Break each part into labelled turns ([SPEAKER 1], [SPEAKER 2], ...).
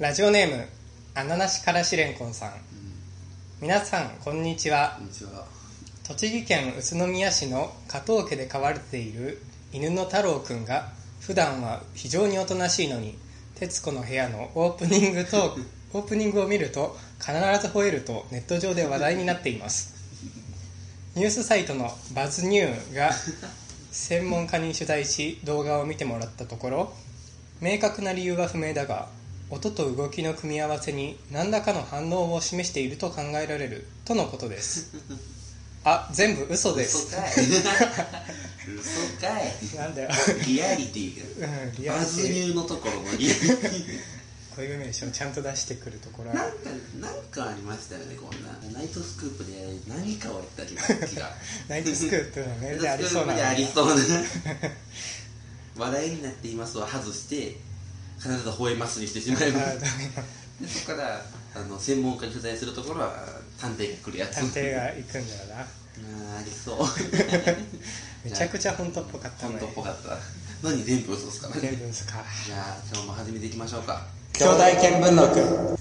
[SPEAKER 1] ラジオネーム穴なしからしれんこんさん。皆さんこんにちは。
[SPEAKER 2] こんにちは。
[SPEAKER 1] 栃木県宇都宮市の加藤家で飼われている犬の太郎くんが普段は非常におとなしいのに『徹子の部屋』のオープニングと オープニングを見ると必ず吠えるとネット上で話題になっています。ニュースサイトのバズニューが専門家に取材し動画を見てもらったところ明確な理由は不明だが音と動きの組み合わせに何らかの反応を示していると考えられる。とのことです。あ全部嘘です。
[SPEAKER 2] 嘘かい。嘘かい。
[SPEAKER 1] なんだよ、
[SPEAKER 2] リアリティが。
[SPEAKER 1] うん、リア
[SPEAKER 2] バ
[SPEAKER 1] ル
[SPEAKER 2] ズニューのところのリアリティ。
[SPEAKER 1] 固有名詞をちゃんと出してくるところ。は
[SPEAKER 2] なんかなんかありましたよねこんな。ナイトスクープで何かをやった気が。
[SPEAKER 1] ナイトスクープのメールでありそうな。
[SPEAKER 2] ありそうな。話題になっていますを外して必ず吠えますにしてしまいま
[SPEAKER 1] あ
[SPEAKER 2] すそこからあの専門家に取材するところは探偵が来るやつ。
[SPEAKER 1] 探偵が行くんだよな。
[SPEAKER 2] あーありそう。
[SPEAKER 1] めちゃくちゃ本当っぽかった
[SPEAKER 2] 本
[SPEAKER 1] ね
[SPEAKER 2] 当っぽかった。何全部嘘ですか？
[SPEAKER 1] 全部嘘か。
[SPEAKER 2] じゃあ今日も始めていきましょうか。
[SPEAKER 1] 兄弟見聞録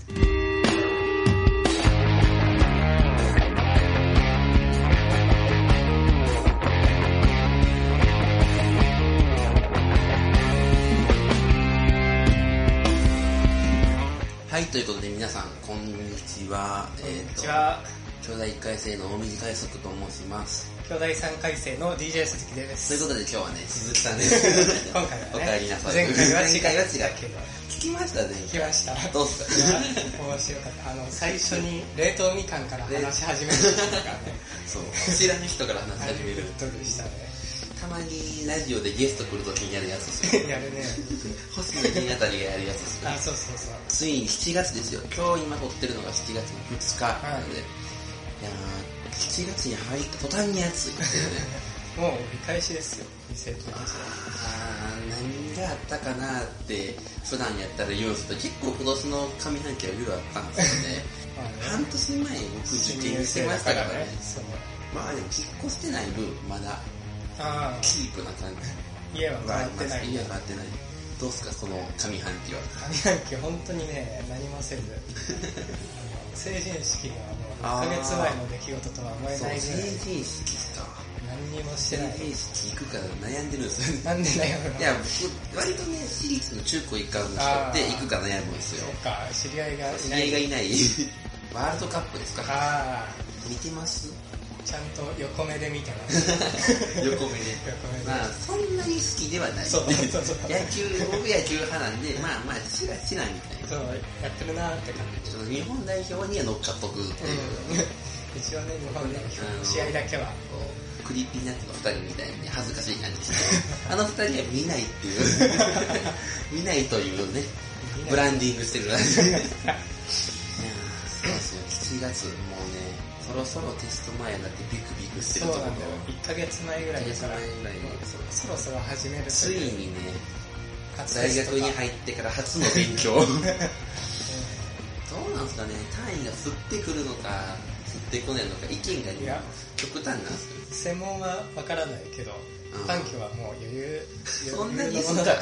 [SPEAKER 2] 兄弟1回生の大水快速と申します。
[SPEAKER 1] 兄弟3回生の DJ 鈴木です。
[SPEAKER 2] ということで今日はね鈴木さんです。
[SPEAKER 1] 今回はね
[SPEAKER 2] お帰りなさい。
[SPEAKER 1] 前回は違うけど。
[SPEAKER 2] 聞きましたね。
[SPEAKER 1] 来ました。
[SPEAKER 2] どうっすか？
[SPEAKER 1] 面白かった。あの最初に冷凍みかんから話し始めるとかね。
[SPEAKER 2] そう。知らない人から話し始める。
[SPEAKER 1] ハリウッドでしたね
[SPEAKER 2] たまにラジオでゲスト来るときにやるやつですよ。
[SPEAKER 1] やるね。
[SPEAKER 2] 星野源あたりがやるやつですよ
[SPEAKER 1] あそうそうそう
[SPEAKER 2] ついに7月ですよ今日今撮ってるのが7月の2日なので、い、やー7月に入った途端に暑いっていうね。
[SPEAKER 1] もう折り返しですよ2021年
[SPEAKER 2] あー何があったかなって普段やったら言うんですけど結構今年の上半期はいろいろあったんですよね。
[SPEAKER 1] まあね
[SPEAKER 2] 半年前僕受験してましたからね。
[SPEAKER 1] そう。
[SPEAKER 2] まあでも引っ越してない分まだ
[SPEAKER 1] ああ
[SPEAKER 2] キープな感じ。
[SPEAKER 1] 家は変わってない。
[SPEAKER 2] いや変わってないどうすかその上半期は？
[SPEAKER 1] 上半期本当にね何もせず。成人式がもう1ヶ月前の出来事とは思えないぐらい。
[SPEAKER 2] 成人式か
[SPEAKER 1] 何にもして
[SPEAKER 2] 成
[SPEAKER 1] ない。
[SPEAKER 2] 人式行くから悩んでるんですよね。
[SPEAKER 1] なんでだよ
[SPEAKER 2] いや僕割とね私立の中高一貫の人って行くか悩むんですよ。
[SPEAKER 1] そっか知り合いがい
[SPEAKER 2] 知
[SPEAKER 1] ない。
[SPEAKER 2] り合いがいない。ワールドカップですか
[SPEAKER 1] ああ
[SPEAKER 2] 見てます？
[SPEAKER 1] ちゃんと横目で見てます。
[SPEAKER 2] 横目で。
[SPEAKER 1] 横目で、
[SPEAKER 2] まあそんなに好きではない。
[SPEAKER 1] そうそうそう
[SPEAKER 2] 野球僕野球派なんでまあまあちらちらみたいな。
[SPEAKER 1] そうやってるなーって感じ。
[SPEAKER 2] ちょっと日本代表には乗っかっとくっていう、
[SPEAKER 1] うん、一応ね日本代表試合だけは。
[SPEAKER 2] こう Creepy Nuts の二人みたいに恥ずかしい感じして。あの二人は見ないっていう。見ないというね。ブランディングしてるらしいそうですよ7月もうねそろそろテスト前になってビクビクしてるところ
[SPEAKER 1] なんだよ。1ヶ月前ぐらい
[SPEAKER 2] 1ヶ
[SPEAKER 1] から。
[SPEAKER 2] 月前ぐらいに
[SPEAKER 1] そろそろ始める
[SPEAKER 2] ついにね
[SPEAKER 1] 初
[SPEAKER 2] 大学に入ってから初の勉強。どうなんですかね。単位が降ってくるのか降ってこないのか意見が
[SPEAKER 1] いや。
[SPEAKER 2] 極端なんですよ。
[SPEAKER 1] 専門はわからないけど
[SPEAKER 2] うん。
[SPEAKER 1] 短期はもう余裕
[SPEAKER 2] そんなになんか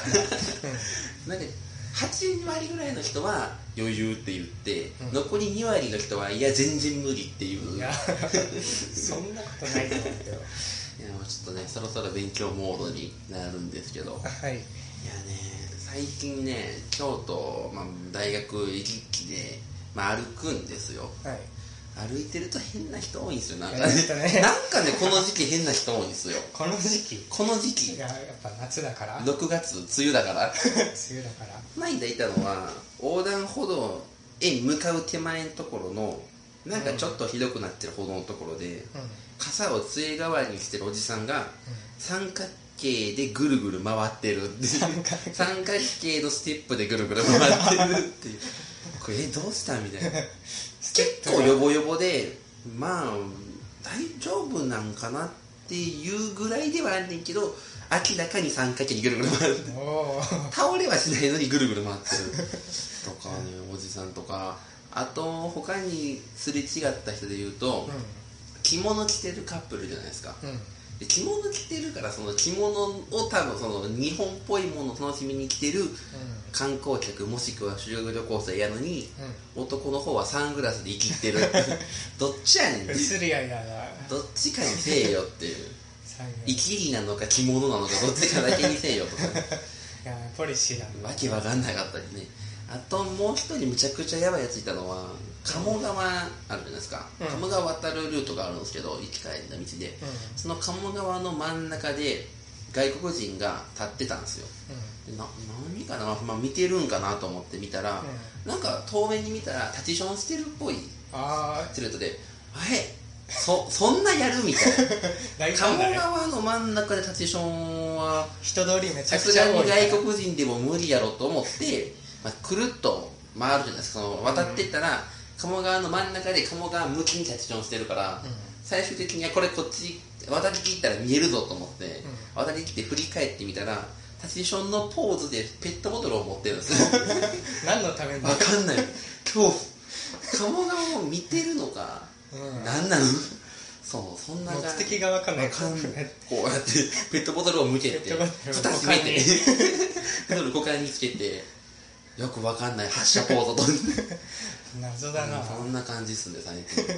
[SPEAKER 2] 8割ぐらいの人は余裕って言って、
[SPEAKER 1] うん。
[SPEAKER 2] 残り2割の人はいや全然無理っていう。
[SPEAKER 1] いや そんなことないと思うけど
[SPEAKER 2] いやもうちょっとねそろそろ勉強モードになるんですけど。
[SPEAKER 1] はい。
[SPEAKER 2] いやね最近ね京都、まあ、大学行き来で、まあ、歩くんですよ。
[SPEAKER 1] はい
[SPEAKER 2] 歩いてると変な人多いんですよ。なんか
[SPEAKER 1] 変な人ね。
[SPEAKER 2] なんかねこの時期変な人多いんですよ。
[SPEAKER 1] この時期？
[SPEAKER 2] この時期。
[SPEAKER 1] いややっぱ夏だから
[SPEAKER 2] ？6月梅雨だから。
[SPEAKER 1] 梅雨だから？
[SPEAKER 2] 前にいたのは横断歩道へ向かう手前のところのなんかちょっとひどくなってる歩道のところで、
[SPEAKER 1] うん。
[SPEAKER 2] 傘を杖代わりにしてるおじさんが三角形でぐるぐる回ってるって
[SPEAKER 1] 三角形
[SPEAKER 2] のステップでぐるぐる回ってるっていう。これえどうしたみたいな 結構ヨボヨボでまあ大丈夫なんかなっていうぐらいではあんねんけど明らかに三角形にぐるぐる回って倒れはしないのにぐるぐる回ってる。とかねおじさんとか。あと他にすれ違った人で言うと、着物着てるカップルじゃないですか。
[SPEAKER 1] うん
[SPEAKER 2] 着物着てるからその着物を多分その日本っぽいものを楽しみに来てる観光客もしくは修学旅行生やのに、男の方はサングラスで生きてる どっちやねんって。
[SPEAKER 1] 映り合いだな。
[SPEAKER 2] どっちかにせえよっていう。生きりなのか着物なのかどっちかだけにせえよとか
[SPEAKER 1] いやポリシーなんだ。
[SPEAKER 2] わけわかんなかったりね。あともう一人むちゃくちゃやばいやついたのは鴨川あるじゃないですか、
[SPEAKER 1] うん。
[SPEAKER 2] 鴨川渡るルートがあるんですけど行き帰りの道で、その鴨川の真ん中で外国人が立ってたんですよ。でな何かな、まあ、見てるんかなと思って見たら、なんか遠目に見たらタチションしてるっぽい
[SPEAKER 1] ああ
[SPEAKER 2] スレッドで「あれ？そそんなやる?」みたいな。鴨川の真ん中でタチションは
[SPEAKER 1] 人通りめち
[SPEAKER 2] さ
[SPEAKER 1] ゃくちゃ
[SPEAKER 2] すがに
[SPEAKER 1] 多いから
[SPEAKER 2] 外国人でも無理やろと思って、まあ、くるっと回るじゃないですか。その渡ってったら、鴨川の真ん中で鴨川向きにタチションしてるから、最終的にはこれこっち渡りきったら見えるぞと思って、渡りきって振り返ってみたらタチションのポーズでペットボトルを持ってるんです。よ
[SPEAKER 1] 何のために？
[SPEAKER 2] わかんない。今日鴨川を見てるのか、
[SPEAKER 1] うん。
[SPEAKER 2] 何なの？そうそんな
[SPEAKER 1] 目的が分かんない。
[SPEAKER 2] わかんない。こうやってペットボトルを向けて
[SPEAKER 1] ペットボトルを
[SPEAKER 2] 蓋閉めて ペットボトル股間につけてよくわかんない発射ポーズと
[SPEAKER 1] 謎だな、
[SPEAKER 2] そんな感じっすね最近。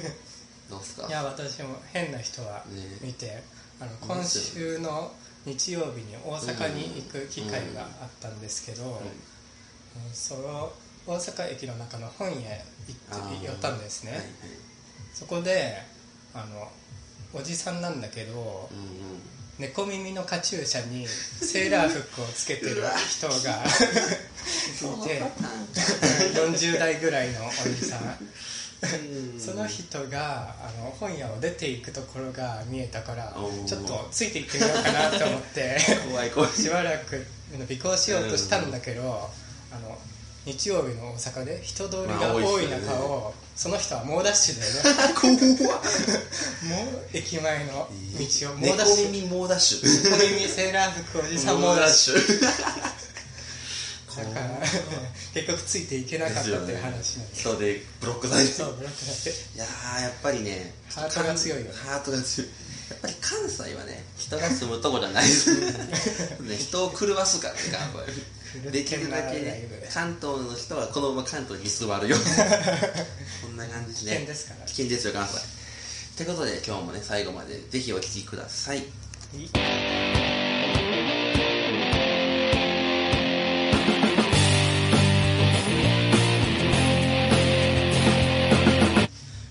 [SPEAKER 2] どうっすか？
[SPEAKER 1] いや私も変な人は
[SPEAKER 2] ね
[SPEAKER 1] 見て、あの今週の日曜日に大阪に行く機会があったんですけど、うん。その大阪駅の中の本屋へ行って寄ったんですね、
[SPEAKER 2] はいはい。
[SPEAKER 1] そこであのおじさんなんだけど
[SPEAKER 2] うんうん
[SPEAKER 1] 猫耳のカチューシャにセーラー服をつけてる人が いて40代ぐらいのおじさん。その人があの本屋を出ていくところが見えたからちょっとついていってみようかなと思って。しばらく尾行しようとしたんだけどあの日曜日の大阪で人通り
[SPEAKER 2] まあ
[SPEAKER 1] が多い中をその人は猛ダッシュでね。
[SPEAKER 2] 怖っ。
[SPEAKER 1] もう駅前の道を猛
[SPEAKER 2] 猫
[SPEAKER 1] ダッシュ。
[SPEAKER 2] 耳猛ダッシュ。
[SPEAKER 1] 猫耳セーラー服おじさん猛ダッシュ。
[SPEAKER 2] ュ。
[SPEAKER 1] だから結局ついていけなかったっていう話なんです
[SPEAKER 2] 人でブロックされて。
[SPEAKER 1] そうブロックだって。
[SPEAKER 2] いやーやっぱりね
[SPEAKER 1] ハートが強いよね。
[SPEAKER 2] ハートが強い。やっぱり関西はね人が住むとこじゃないですね。人を狂わすからね関西 できるだけね関東の人はこのまま関東に座るよ こんな感じで。すね
[SPEAKER 1] 危険ですから。
[SPEAKER 2] 危険ですよ関西。ということで今日もね最後までぜひお聴きください。
[SPEAKER 1] い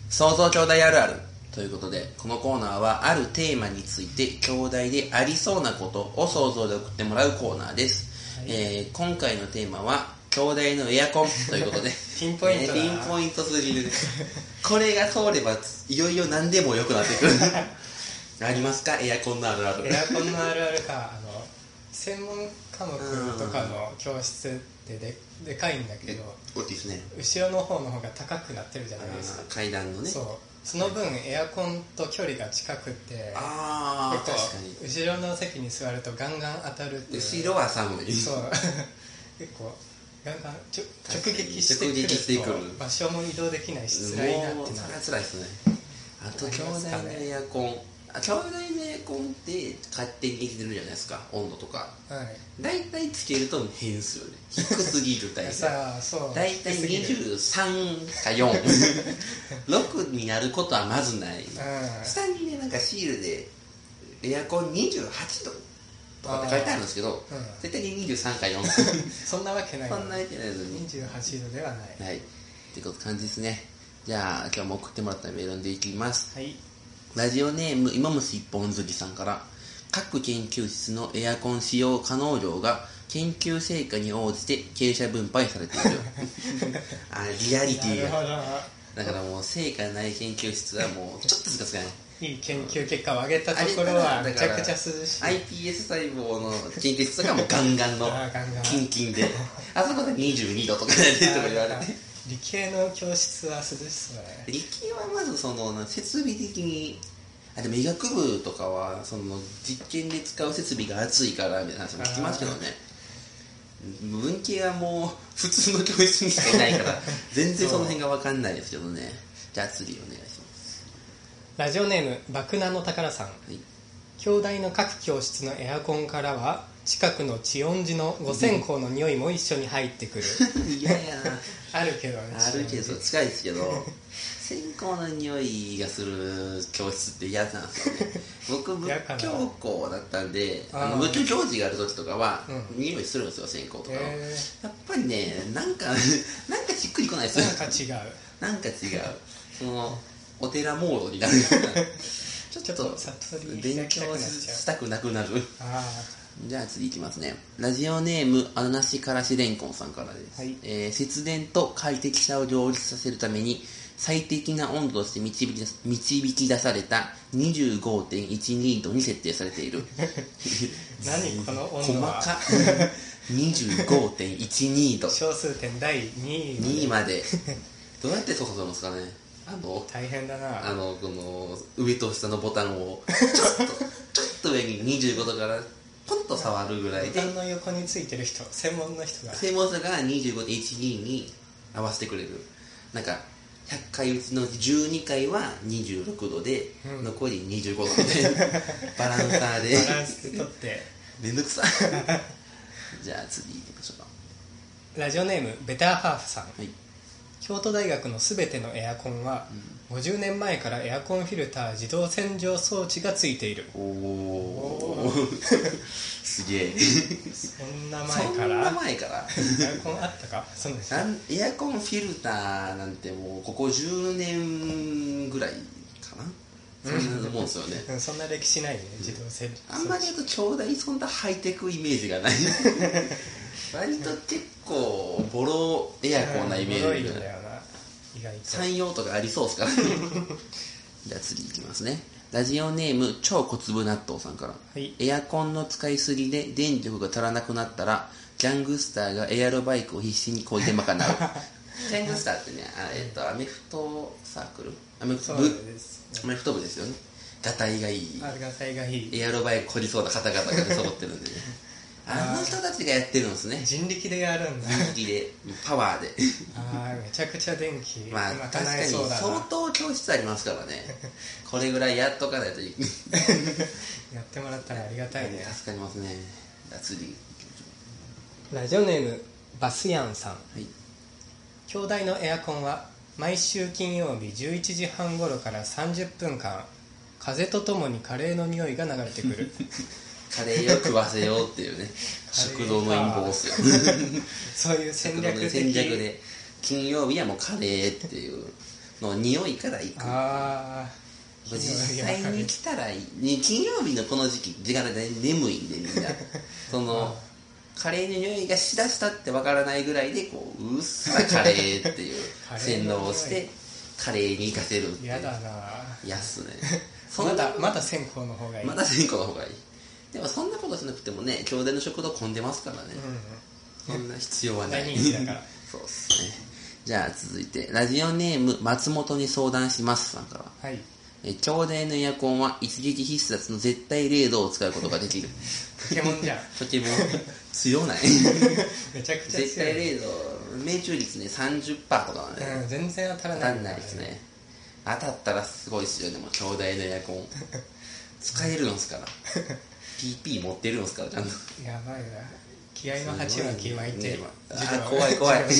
[SPEAKER 2] 想像兄弟あるある。ということでこのコーナーはあるテーマについて兄弟でありそうなことを想像で送ってもらうコーナーです、
[SPEAKER 1] はい。
[SPEAKER 2] えー今回のテーマは兄弟のエアコンということで。
[SPEAKER 1] ピンポイント
[SPEAKER 2] ねピンポイントすぎるこれが通ればいよいよ何でも良くなってくる。ありますか？エアコンのあるある。
[SPEAKER 1] エアコンのあるあるかあの専門科目とかの教室ってででかいんだけど
[SPEAKER 2] ね。
[SPEAKER 1] 後ろの方の方が高くなってるじゃないですか。
[SPEAKER 2] 階段のね。
[SPEAKER 1] そうその分エアコンと距離が近くて
[SPEAKER 2] ああ
[SPEAKER 1] 結構
[SPEAKER 2] 確かに
[SPEAKER 1] 後ろの席に座るとガンガン当たるっていう。
[SPEAKER 2] 後ろは寒い。
[SPEAKER 1] そう。結構ガンガンちょ直撃して
[SPEAKER 2] くる
[SPEAKER 1] と場所も移動できないし辛いなってなる。
[SPEAKER 2] それは辛いですね。あと兄弟のエアコンあ兄弟のエアコンって勝手にできてるじゃないですか。温度とか。
[SPEAKER 1] はい。
[SPEAKER 2] 大体つけると変ですよね。低すぎる大体
[SPEAKER 1] さ あそう。
[SPEAKER 2] 大体
[SPEAKER 1] 低すぎる。
[SPEAKER 2] 23か46になることはまずない。
[SPEAKER 1] うん。
[SPEAKER 2] 下にねなんかシールでエアコン28度とかって書いてあるんですけど
[SPEAKER 1] うん
[SPEAKER 2] 絶対に23か4
[SPEAKER 1] そんなわけない。
[SPEAKER 2] そんなわけないのに。
[SPEAKER 1] 28度ではない。
[SPEAKER 2] はい。ってこと感じですね。じゃあ今日も送ってもらったメール読んでいきます。
[SPEAKER 1] はい
[SPEAKER 2] ラジオネーム芋虫一本釣りさんから各研究室のエアコン使用可能量が研究成果に応じて傾斜分配されている。あリアリティが。
[SPEAKER 1] なるほど。
[SPEAKER 2] だからもう成果ない研究室はもうちょっとしか使えない？
[SPEAKER 1] いい研究結果を上げたところはめちゃくちゃ涼しい。
[SPEAKER 2] iPS 細胞の研究室とかもガンガンの キンキンで。あそこで22度とかでとか言われて
[SPEAKER 1] 理系の教室は涼しそうだね。
[SPEAKER 2] 理系はまずそのな設備的にあでも医学部とかはその実験で使う設備が熱いからみたいな話も聞きますけどね。文系はもう普通の教室にしかいないから 全然その辺が分かんないですけどね。じゃあ次お願いします。
[SPEAKER 1] ラジオネーム爆弾の宝さん。
[SPEAKER 2] はい。
[SPEAKER 1] 兄弟の各教室のエアコンからは近くの地温寺の五線香の匂いも一緒に入ってくる。
[SPEAKER 2] 嫌やな。
[SPEAKER 1] あるけどね。
[SPEAKER 2] あるけど近いですけど。線香の匂いがする教室って嫌な。んですよね僕仏教校だったんで
[SPEAKER 1] あー
[SPEAKER 2] あの仏教行事がある時とかは、
[SPEAKER 1] う
[SPEAKER 2] 匂いするんですよ線香とかの、
[SPEAKER 1] 寺へ
[SPEAKER 2] やっぱりねなんか なんかしっくりこないです
[SPEAKER 1] ー
[SPEAKER 2] よ。
[SPEAKER 1] なんか違う。
[SPEAKER 2] なんか違う。そのお寺モードになるような。ちょっ
[SPEAKER 1] と
[SPEAKER 2] 勉強したくなくなる。
[SPEAKER 1] あ
[SPEAKER 2] じゃあ次いきますね。ラジオネーム、あなしからしれんこんさんからです。
[SPEAKER 1] はい
[SPEAKER 2] えー節電と快適さを両立させるために、最適な温度として導き導き出された25.12度に設定されている。
[SPEAKER 1] 何この温
[SPEAKER 2] 細
[SPEAKER 1] 度は？
[SPEAKER 2] か。25.12度。
[SPEAKER 1] 小数点第2位
[SPEAKER 2] 2位まで。どうやって操作するんですかね？あの、
[SPEAKER 1] 大変だな
[SPEAKER 2] あの、この、上と下のボタンを、ちょっと、ちょっと上に25度から、ポンと触るぐらいで。
[SPEAKER 1] ボタ、ンの横についてる人専門の人が。
[SPEAKER 2] 専門者が25.12に合わせてくれる。なんか100回うちの12回は26度で、
[SPEAKER 1] うん。
[SPEAKER 2] 残り25度で バランサーで。
[SPEAKER 1] バランスでとって。
[SPEAKER 2] めんどくさ じゃあ次行きましょうか。
[SPEAKER 1] ラジオネームベターハーフさん。
[SPEAKER 2] はい
[SPEAKER 1] 京都大学のすべてのエアコンは、50年前からエアコンフィルター自動洗浄装置がついている。
[SPEAKER 2] おお すげえ。
[SPEAKER 1] そんな
[SPEAKER 2] そん
[SPEAKER 1] 前から？
[SPEAKER 2] な前から？
[SPEAKER 1] エアコンあったか？そんな
[SPEAKER 2] なんエアコンフィルターなんてもうここ10年ぐらいかな。そんなもんですよね。
[SPEAKER 1] うん。そんな歴史ないね自動洗浄
[SPEAKER 2] あんまり言うと兄弟そんなハイテクイメージがない。割と結構ボロエアコンなイメージ
[SPEAKER 1] んだよな。意外と。
[SPEAKER 2] 山陽とかありそうですからじゃあ次いきますね。ラジオネーム超小粒納豆さんから。
[SPEAKER 1] はい。
[SPEAKER 2] エアコンの使いすぎで電力が足らなくなったらギャングスターがエアロバイクを必死にこいで賄う。ギャングスターってねあ、えっとアメフトサークル？アメフト部？アメフト部ですよね。ガタイがいい。
[SPEAKER 1] がいい
[SPEAKER 2] エアロバイクこりそうな方々が揃ってるんでねあの人たちがやってるんですね。
[SPEAKER 1] 人力でやるんだ。
[SPEAKER 2] 人気で。パワーで。
[SPEAKER 1] ああめちゃくちゃ電気
[SPEAKER 2] まあ確かに相当教室ありますからね。これぐらいやっとかないとい
[SPEAKER 1] やってもらったらありがたいね。
[SPEAKER 2] 助かりますね。次。
[SPEAKER 1] ラジオネームバスヤンさん。
[SPEAKER 2] はい。
[SPEAKER 1] 兄弟のエアコンは毎週金曜日11時半頃から30分間風とともにカレーの匂いが流れてくる
[SPEAKER 2] カレーを食わせようっていうね。食堂の陰謀っすよ。
[SPEAKER 1] そういう戦略的。
[SPEAKER 2] 戦略で金曜日はもうカレーっていうの匂いからいく。
[SPEAKER 1] ああ
[SPEAKER 2] 実際に来たらいい金曜日のこの時期時間で眠いんでみんな。そのカレーの匂いがしだしたってわからないぐらいでこううっすらカレーっていう 洗脳をしてカレーに行かせるっていう。
[SPEAKER 1] 嫌だな。
[SPEAKER 2] やっすね。
[SPEAKER 1] まだまだ線香の方がいい。
[SPEAKER 2] まだ線香の方がいいでもそんなことしなくてもね兄弟の食堂混んでますからね、そんな必要はない。
[SPEAKER 1] 大人気だから。
[SPEAKER 2] そうっすね。じゃあ続いてラジオネーム松本に相談しますさんから。
[SPEAKER 1] はい。
[SPEAKER 2] え兄弟のエアコンは一撃必殺の絶対0度を使うことができる。
[SPEAKER 1] ポケモンじゃん。
[SPEAKER 2] とても強ない。
[SPEAKER 1] めちゃくちゃ
[SPEAKER 2] 絶対
[SPEAKER 1] 強い、
[SPEAKER 2] 0度命中率ね30%とかはね、
[SPEAKER 1] うん、全然当たらない。
[SPEAKER 2] 当たんないですね。当たったらすごいですよでも兄弟のエアコン。使えるんすから PP 持ってるんすからちゃんと。
[SPEAKER 1] やばいな。気合の鉢巻き巻いて。
[SPEAKER 2] ねあ怖い怖い。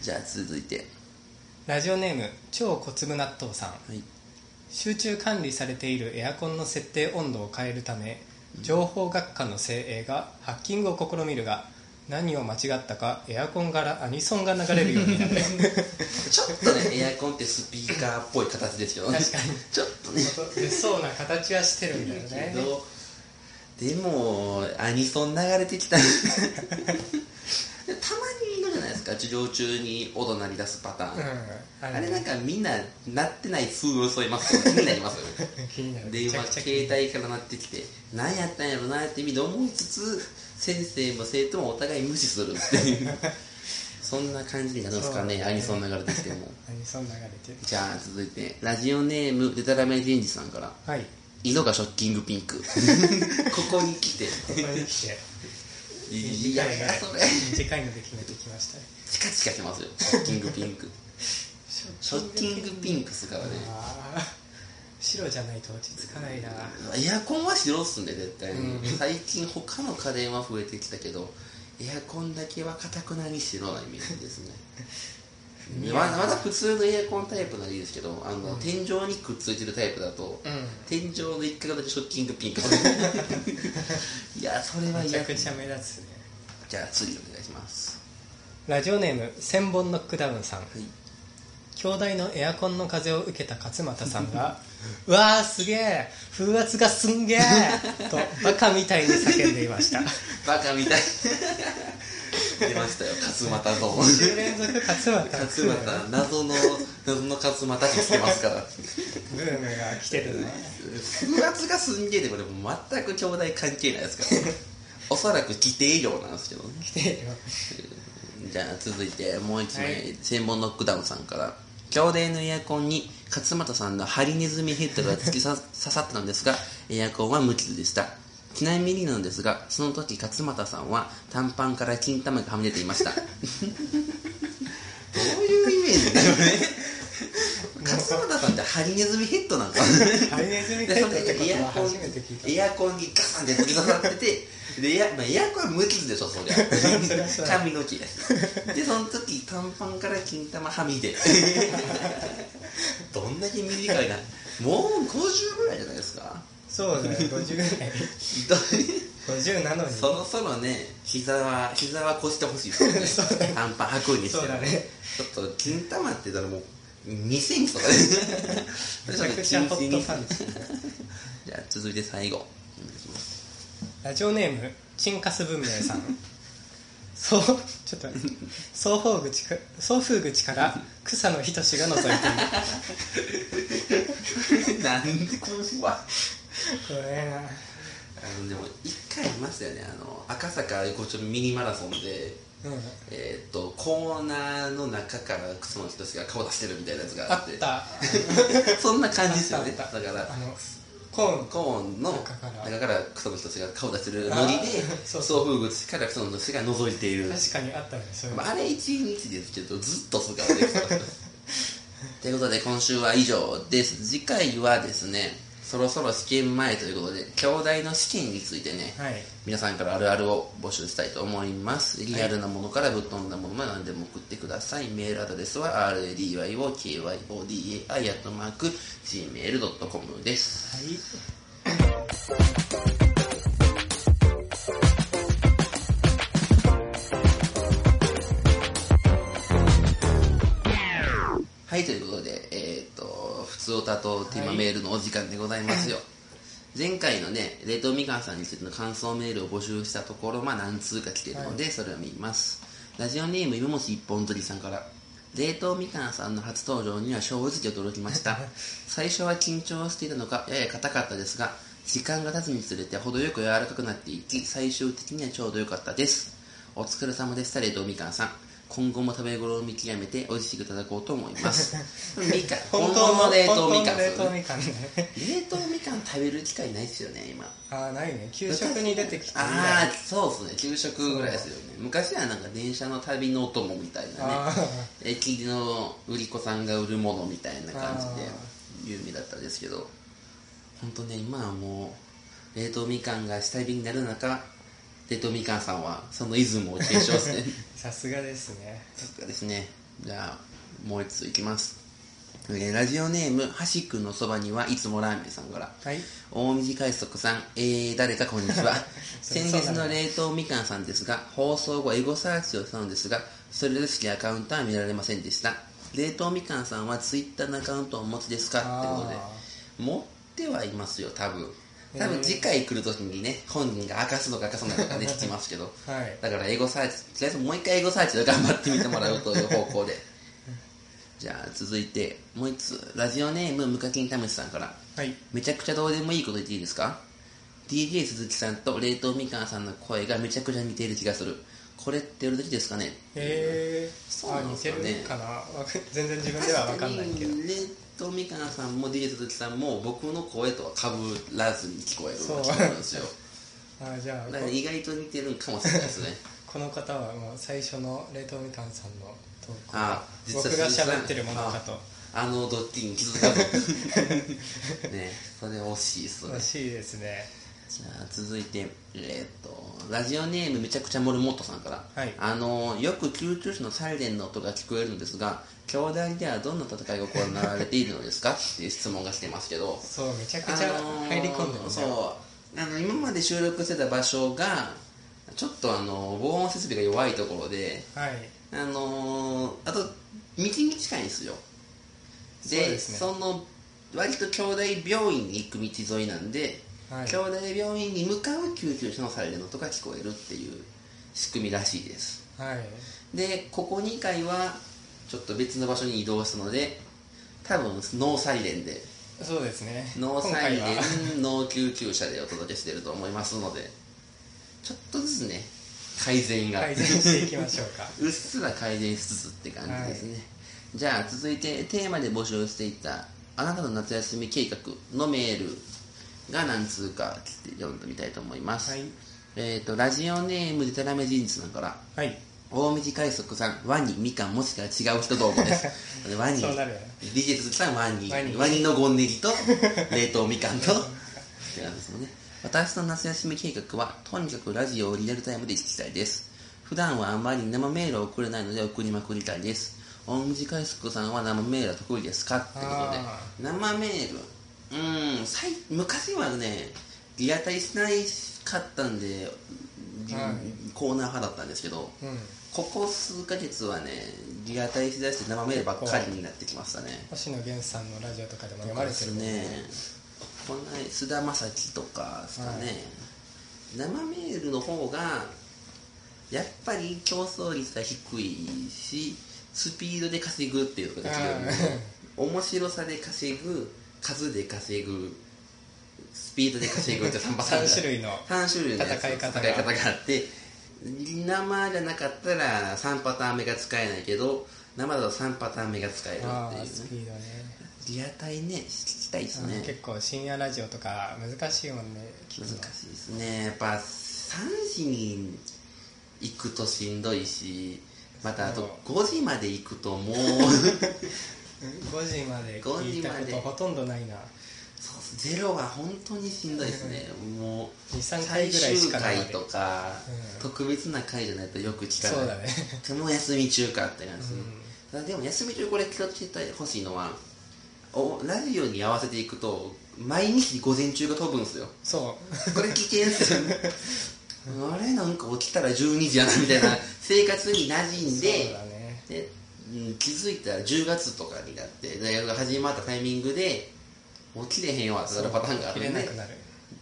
[SPEAKER 2] じゃあ続いて。
[SPEAKER 1] ラジオネーム超小粒納豆さん。
[SPEAKER 2] はい。
[SPEAKER 1] 集中管理されているエアコンの設定温度を変えるため情報学科の精鋭がハッキングを試みるが何を間違ったかエアコンからアニソンが流れるようになる
[SPEAKER 2] ちょっとねエアコンってスピーカーっぽい形ですけどね。
[SPEAKER 1] 確かに。
[SPEAKER 2] ちょっとね。
[SPEAKER 1] 出そうな形はしてるんだよね。
[SPEAKER 2] けどでもアニソン流れてきた。たまにいるじゃないですか。授業中に音鳴り出すパターン、
[SPEAKER 1] うんあ
[SPEAKER 2] あれなんかみんな鳴ってない風を装います気になりますよね。
[SPEAKER 1] 気になる。
[SPEAKER 2] 電話携帯から鳴ってきて何やったんやろなって意味で思いつつ先生も生徒もお互い無視するっていう。そんな感じになるんですかね
[SPEAKER 1] そう
[SPEAKER 2] アニソン流れてきても。
[SPEAKER 1] アニソン流れてる。
[SPEAKER 2] じゃあ続いてラジオネームデタラメ人事さんから。
[SPEAKER 1] はい。
[SPEAKER 2] 色がショッキングピンク。ここに来て。
[SPEAKER 1] ここに来て。
[SPEAKER 2] いやいやそれ。
[SPEAKER 1] 短いので決めてきましたね。
[SPEAKER 2] チカチカしてますよ。ショッキングピンク。ショッキングピンク。っすからね。
[SPEAKER 1] あ白じゃないと落ち着かないな。
[SPEAKER 2] エアコンは白っすね絶対に、
[SPEAKER 1] うん。
[SPEAKER 2] 最近他の家電は増えてきたけどエアコンだけはかたくなに白なイメージですね。まだまだ普通のエアコンタイプならいいですけどあの、
[SPEAKER 1] うん。
[SPEAKER 2] 天井にくっついてるタイプだと、
[SPEAKER 1] うん。
[SPEAKER 2] 天井の一角だけショッキングピン。ク いやそれは嫌。
[SPEAKER 1] めちゃくちゃ目立つね。
[SPEAKER 2] じゃあ次お願いします。
[SPEAKER 1] ラジオネーム千本ノックダウンさん。
[SPEAKER 2] はい。
[SPEAKER 1] 兄弟のエアコンの風を受けた勝俣さんが「う わーすげえ。風圧がすんげえ! 」とバカみたいに叫んでいました。
[SPEAKER 2] バカみたい。出ましたよ。勝俣ゾーン
[SPEAKER 1] 2週連続勝俣。
[SPEAKER 2] 勝俣。謎の謎の勝俣ってつけますから。
[SPEAKER 1] ブームが来てるね
[SPEAKER 2] 風圧がすんげえでこれもう全く兄弟関係ないですから。おそらく規定量なんですけどね。
[SPEAKER 1] 来てるよ
[SPEAKER 2] じゃあ続いてもう一枚、
[SPEAKER 1] はい。
[SPEAKER 2] 専門ノックダウンさんから兄弟のエアコンに勝俣さんのハリネズミヘッドが突き刺刺さったのですが エアコンは無傷でした。ちなみになんですがその時勝俣さんは短パンから金玉がはみ出ていました。どういうイメージだよね勝俣さんってハリネズミヘッドなんか
[SPEAKER 1] ハリネズミヘッド
[SPEAKER 2] エアコン
[SPEAKER 1] ことは初めて聞いた。
[SPEAKER 2] エアコンにガーンって突き刺さっててでエア,、まあ、エアコンは無傷でしょそりゃ。髪の毛でその時短パンから金玉はみ出どんだけ短いな。もう50ぐらいじゃないですか。
[SPEAKER 1] そうだね。50ぐらい。
[SPEAKER 2] ひどい
[SPEAKER 1] 50なのに。
[SPEAKER 2] そろそろね膝は膝は越してほしいですね。
[SPEAKER 1] そうだね。
[SPEAKER 2] 短パン履くにしても
[SPEAKER 1] そうだね。
[SPEAKER 2] ちょっと金玉って言ったらもう2センチとかで
[SPEAKER 1] めちゃくちゃホットパンチ
[SPEAKER 2] じゃあ続いて最後。
[SPEAKER 1] ラジオネームチンカス文明さん。そうちょっと送風口か送風口から草野仁が覗いている。
[SPEAKER 2] なんでこうわ
[SPEAKER 1] これな。
[SPEAKER 2] あのでも一回ありましたよね。あの赤坂5丁目ミニマラソンで
[SPEAKER 1] うん。
[SPEAKER 2] えーっとコーナーの中から草野仁が顔出してるみたいなやつがあっ
[SPEAKER 1] あってた。
[SPEAKER 2] そんな感じですよね。だから
[SPEAKER 1] あのコーン。
[SPEAKER 2] コーンの
[SPEAKER 1] 中から。
[SPEAKER 2] 中から草野仁が顔出してるノリで
[SPEAKER 1] あーそうそう。
[SPEAKER 2] 送風口から草野仁が覗いている。
[SPEAKER 1] 確かにあったねそういうの
[SPEAKER 2] まあ、あれ一日ですけどずっと使われてきたということで今週は以上です。次回はですねそろそろ試験前ということで兄弟の試験についてね
[SPEAKER 1] はい。
[SPEAKER 2] 皆さんからあるあるを募集したいと思います。リアルなものからぶっ飛んだものまで何でも送ってください。メールアドレスは radyokyodai.gmail.com です。
[SPEAKER 1] はい
[SPEAKER 2] はい、と、普通おたとテーマメールのお時間でございますよ。前回のね、冷凍みかんさんについての感想メールを募集したところ、まあ何通か来てるので、それを見ます。ラジオネーム、芋虫一本鳥さんから、冷凍みかんさんの初登場には正直驚きました。最初は緊張していたのか、やや硬かったですが、時間が経つにつれて程よく柔らかくなっていき、最終的にはちょうどよかったです。お疲れ様でした、冷凍みかんさん。今後も食べ頃を見極めて美味しくいただこうと思います。みかん、
[SPEAKER 1] 本当の
[SPEAKER 2] 冷凍みかん
[SPEAKER 1] 冷凍みかん。ね
[SPEAKER 2] 冷凍みかん食べる機会ないですよね、今。
[SPEAKER 1] ああないね。給食に出てきて
[SPEAKER 2] ああ、そうですね、給食ぐらいですよね。昔はなんか電車の旅のお供みたいなね。
[SPEAKER 1] あ
[SPEAKER 2] 駅の売り子さんが売るものみたいな感じで
[SPEAKER 1] あ
[SPEAKER 2] 有名だったんですけど。本当ね今はもう冷凍みかんが下火になる中冷凍みかんさんはそのイズムを継承して
[SPEAKER 1] さすがですね。
[SPEAKER 2] さすがですね。じゃあもう一ついきます。えーラジオネームはしくんのそばにはいつもラーメンさんから。
[SPEAKER 1] はい。
[SPEAKER 2] 大水海賊さん、えー、誰かこんにちは。先月の冷凍みかんさんですが放送後エゴサーチをしたのですがそれらしきアカウントは見られませんでした。冷凍みかんさんはツイッターのアカウントをお持ちですか？ってことで。
[SPEAKER 1] あ
[SPEAKER 2] 持ってはいますよ多分。
[SPEAKER 1] えー
[SPEAKER 2] 多分次回来る時にね本人が明かすのか明かさないのかね聞きますけど。
[SPEAKER 1] ーはい。
[SPEAKER 2] だからエゴサーチとりあえずもう一回エゴサーチで頑張ってみてもらうという方向で。じゃあ続いてもう一つラジオネーム無課金たむしさんから。
[SPEAKER 1] はい。
[SPEAKER 2] めちゃくちゃどうでもいいこと言っていいですか？DJ 鈴木さんと冷凍みかんさんの声がめちゃくちゃ似ている気がする。これって俺だけですかね？
[SPEAKER 1] へえ
[SPEAKER 2] そうなんですよね。
[SPEAKER 1] るかな？全然自分では分かんないけど
[SPEAKER 2] 確かに冷凍みかんさんも DJ 鈴木さんも僕の声とはかぶらずに聞こえる
[SPEAKER 1] そう
[SPEAKER 2] 聞こえるんですよ。
[SPEAKER 1] あじゃあ
[SPEAKER 2] 意外と似てるかもしれないですね。
[SPEAKER 1] この方はもう最初の冷凍みかんさんの投稿
[SPEAKER 2] あ
[SPEAKER 1] 僕が喋ってるものかと。
[SPEAKER 2] あのドッキリに気づかず ねそれ惜しいっすね。
[SPEAKER 1] 惜しいですね
[SPEAKER 2] じゃあ続いてえーっとラジオネームめちゃくちゃモルモットさんから、
[SPEAKER 1] はい。
[SPEAKER 2] あのよく救急車のサイレンの音が聞こえるのですが兄弟ではどんな戦いが行われているのですか？っていう質問が来てますけど。
[SPEAKER 1] そうめちゃくちゃ入り込んでますね、
[SPEAKER 2] そう。あの今まで収録してた場所がちょっとあの防音設備が弱いところで
[SPEAKER 1] はい。
[SPEAKER 2] あのあと道に近いんですよ。
[SPEAKER 1] そうですね。
[SPEAKER 2] その割と兄弟病院に行く道沿いなんで、
[SPEAKER 1] はい。
[SPEAKER 2] 兄弟病院に向かう救急車のサイレンの音が聞こえるっていう仕組みらしいです。
[SPEAKER 1] はい。
[SPEAKER 2] でここ2回はちょっと別の場所に移動したので多分ノーサイレンで。
[SPEAKER 1] そうですね。
[SPEAKER 2] ノーサイレンノー救急車でお届けしてると思いますのでちょっとずつね改善が。
[SPEAKER 1] 改善していきましょうか。
[SPEAKER 2] うっすら改善しつつって感じですね、じゃあ続いてテーマで募集していたあなたの夏休み計画のメールが何通か読んでみたいと思います、
[SPEAKER 1] はい。
[SPEAKER 2] えっ、とラジオネームでたらめ人事さんから
[SPEAKER 1] はい。
[SPEAKER 2] 大道海賊さんワニみかんもしくは違う人どうもです。ワニ。
[SPEAKER 1] そうなるよね。
[SPEAKER 2] DJ 鈴木さんワニ。
[SPEAKER 1] ワニ。
[SPEAKER 2] のゴンネギと 冷凍みかんと。って感じですもんね。私の夏休み計画はとにかくラジオをリアルタイムで聞きたいです。普段はあんまり生メールを送れないので送りまくりたいです。大道海賊さんは生メールは得意ですか？ってことで。
[SPEAKER 1] あ
[SPEAKER 2] 生メールうーん昔はねリアタイしないかったんで、リ
[SPEAKER 1] はい。
[SPEAKER 2] コーナー派だったんですけど
[SPEAKER 1] うん。
[SPEAKER 2] ここ数ヶ月はねリアタイしだして生メールばっかりになってきましたね。
[SPEAKER 1] 星野源さんのラジオとかでも読まれてるもん
[SPEAKER 2] ね。この間菅田将暉とかですかね、
[SPEAKER 1] はい。
[SPEAKER 2] 生メールの方がやっぱり競争率が低いしスピードで稼ぐっていうところが違うので面白さで稼ぐ数で稼ぐスピードで稼ぐって3パターン
[SPEAKER 1] 3種類の
[SPEAKER 2] 3種類の
[SPEAKER 1] 戦い方が
[SPEAKER 2] あって生じゃなかったら3パターン目が使えないけど生だと3パターン目が使えるっていうね。
[SPEAKER 1] スピードね。
[SPEAKER 2] リアタイね聞きたいですね。
[SPEAKER 1] 結構深夜ラジオとか難しいもんね聞
[SPEAKER 2] 難しいですね。やっぱ3時に行くとしんどいしまたあと5時まで行くともう
[SPEAKER 1] 5時まで聞いたことほとんどないな。
[SPEAKER 2] そうゼロは本当にしんどいですね。もう
[SPEAKER 1] 23回ぐらいしかない
[SPEAKER 2] 最終回とか、
[SPEAKER 1] うん。
[SPEAKER 2] 特別な回じゃないとよく聞かない。
[SPEAKER 1] そうだね。
[SPEAKER 2] でも休み中かって感じ、
[SPEAKER 1] うん。
[SPEAKER 2] でも休み中これ気をつけてほしいのはおラジオに合わせていくと毎日午前中が飛ぶんですよ。
[SPEAKER 1] そう。
[SPEAKER 2] これ危険っすよね。あれ？なんか起きたら12時やなみたいな生活に馴染ん
[SPEAKER 1] そう
[SPEAKER 2] で
[SPEAKER 1] だね。
[SPEAKER 2] で、うん気づいたら10月とかになって大学が始まったタイミングで起きれへんわってなるパターンがあ
[SPEAKER 1] 切
[SPEAKER 2] るんで
[SPEAKER 1] れなくなる。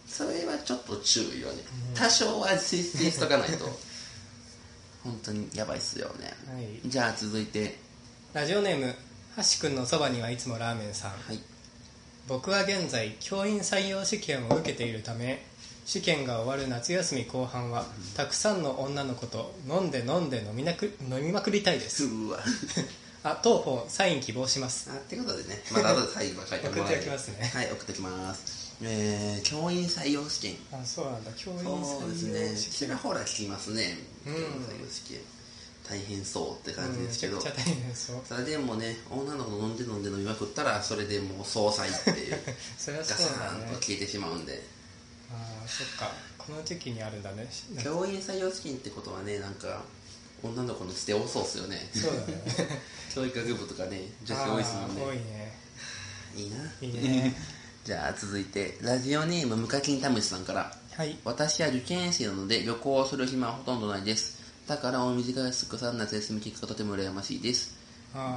[SPEAKER 2] それはちょっと注意をね、
[SPEAKER 1] うん。
[SPEAKER 2] 多少は節制しとかないと本当にやばいっすよね。
[SPEAKER 1] はい。
[SPEAKER 2] じゃあ続いて。
[SPEAKER 1] ラジオネーム橋くんのそばにはいつもラーメンさん。
[SPEAKER 2] はい。
[SPEAKER 1] 僕は現在教員採用試験を受けているため試験が終わる夏休み後半はたくさんの女の子と飲んで飲んで飲みなく飲みまくりたいです。
[SPEAKER 2] うわ。
[SPEAKER 1] あ当方サイン希望します。
[SPEAKER 2] あってことでね。また後で最後は書いてもらえ
[SPEAKER 1] 送っておきますね。
[SPEAKER 2] はい送っておきます。えー、教員採用試験。
[SPEAKER 1] あそうなんだ。教員
[SPEAKER 2] そうですね。
[SPEAKER 1] 採用試験
[SPEAKER 2] ちらほら聞きますね。
[SPEAKER 1] うん。
[SPEAKER 2] 教員採用試験。大変そうって感じですけど、
[SPEAKER 1] めちゃくちゃ大変そう。
[SPEAKER 2] ただでもね女の子と飲んで飲んで飲みまくったらそれでもう総裁っていう。
[SPEAKER 1] それは
[SPEAKER 2] ガ
[SPEAKER 1] そうだ
[SPEAKER 2] サーンと
[SPEAKER 1] ね
[SPEAKER 2] 消えてしまうんで
[SPEAKER 1] ああそっか。この時期にあるんだね。
[SPEAKER 2] 教員採用試験ってことはねなんか女の子の捨て多そうっすよね。
[SPEAKER 1] そうだね。
[SPEAKER 2] 教育学部とかね女子多いっすもん
[SPEAKER 1] あー多い
[SPEAKER 2] ね。
[SPEAKER 1] ね
[SPEAKER 2] いいな。い
[SPEAKER 1] いね。
[SPEAKER 2] じゃあ続いてラジオネーム無課金タムシさんから。
[SPEAKER 1] はい。
[SPEAKER 2] 私は受験生なので旅行をする暇はほとんどないです。だから大短いすくさん夏休み結果とても羨ましいです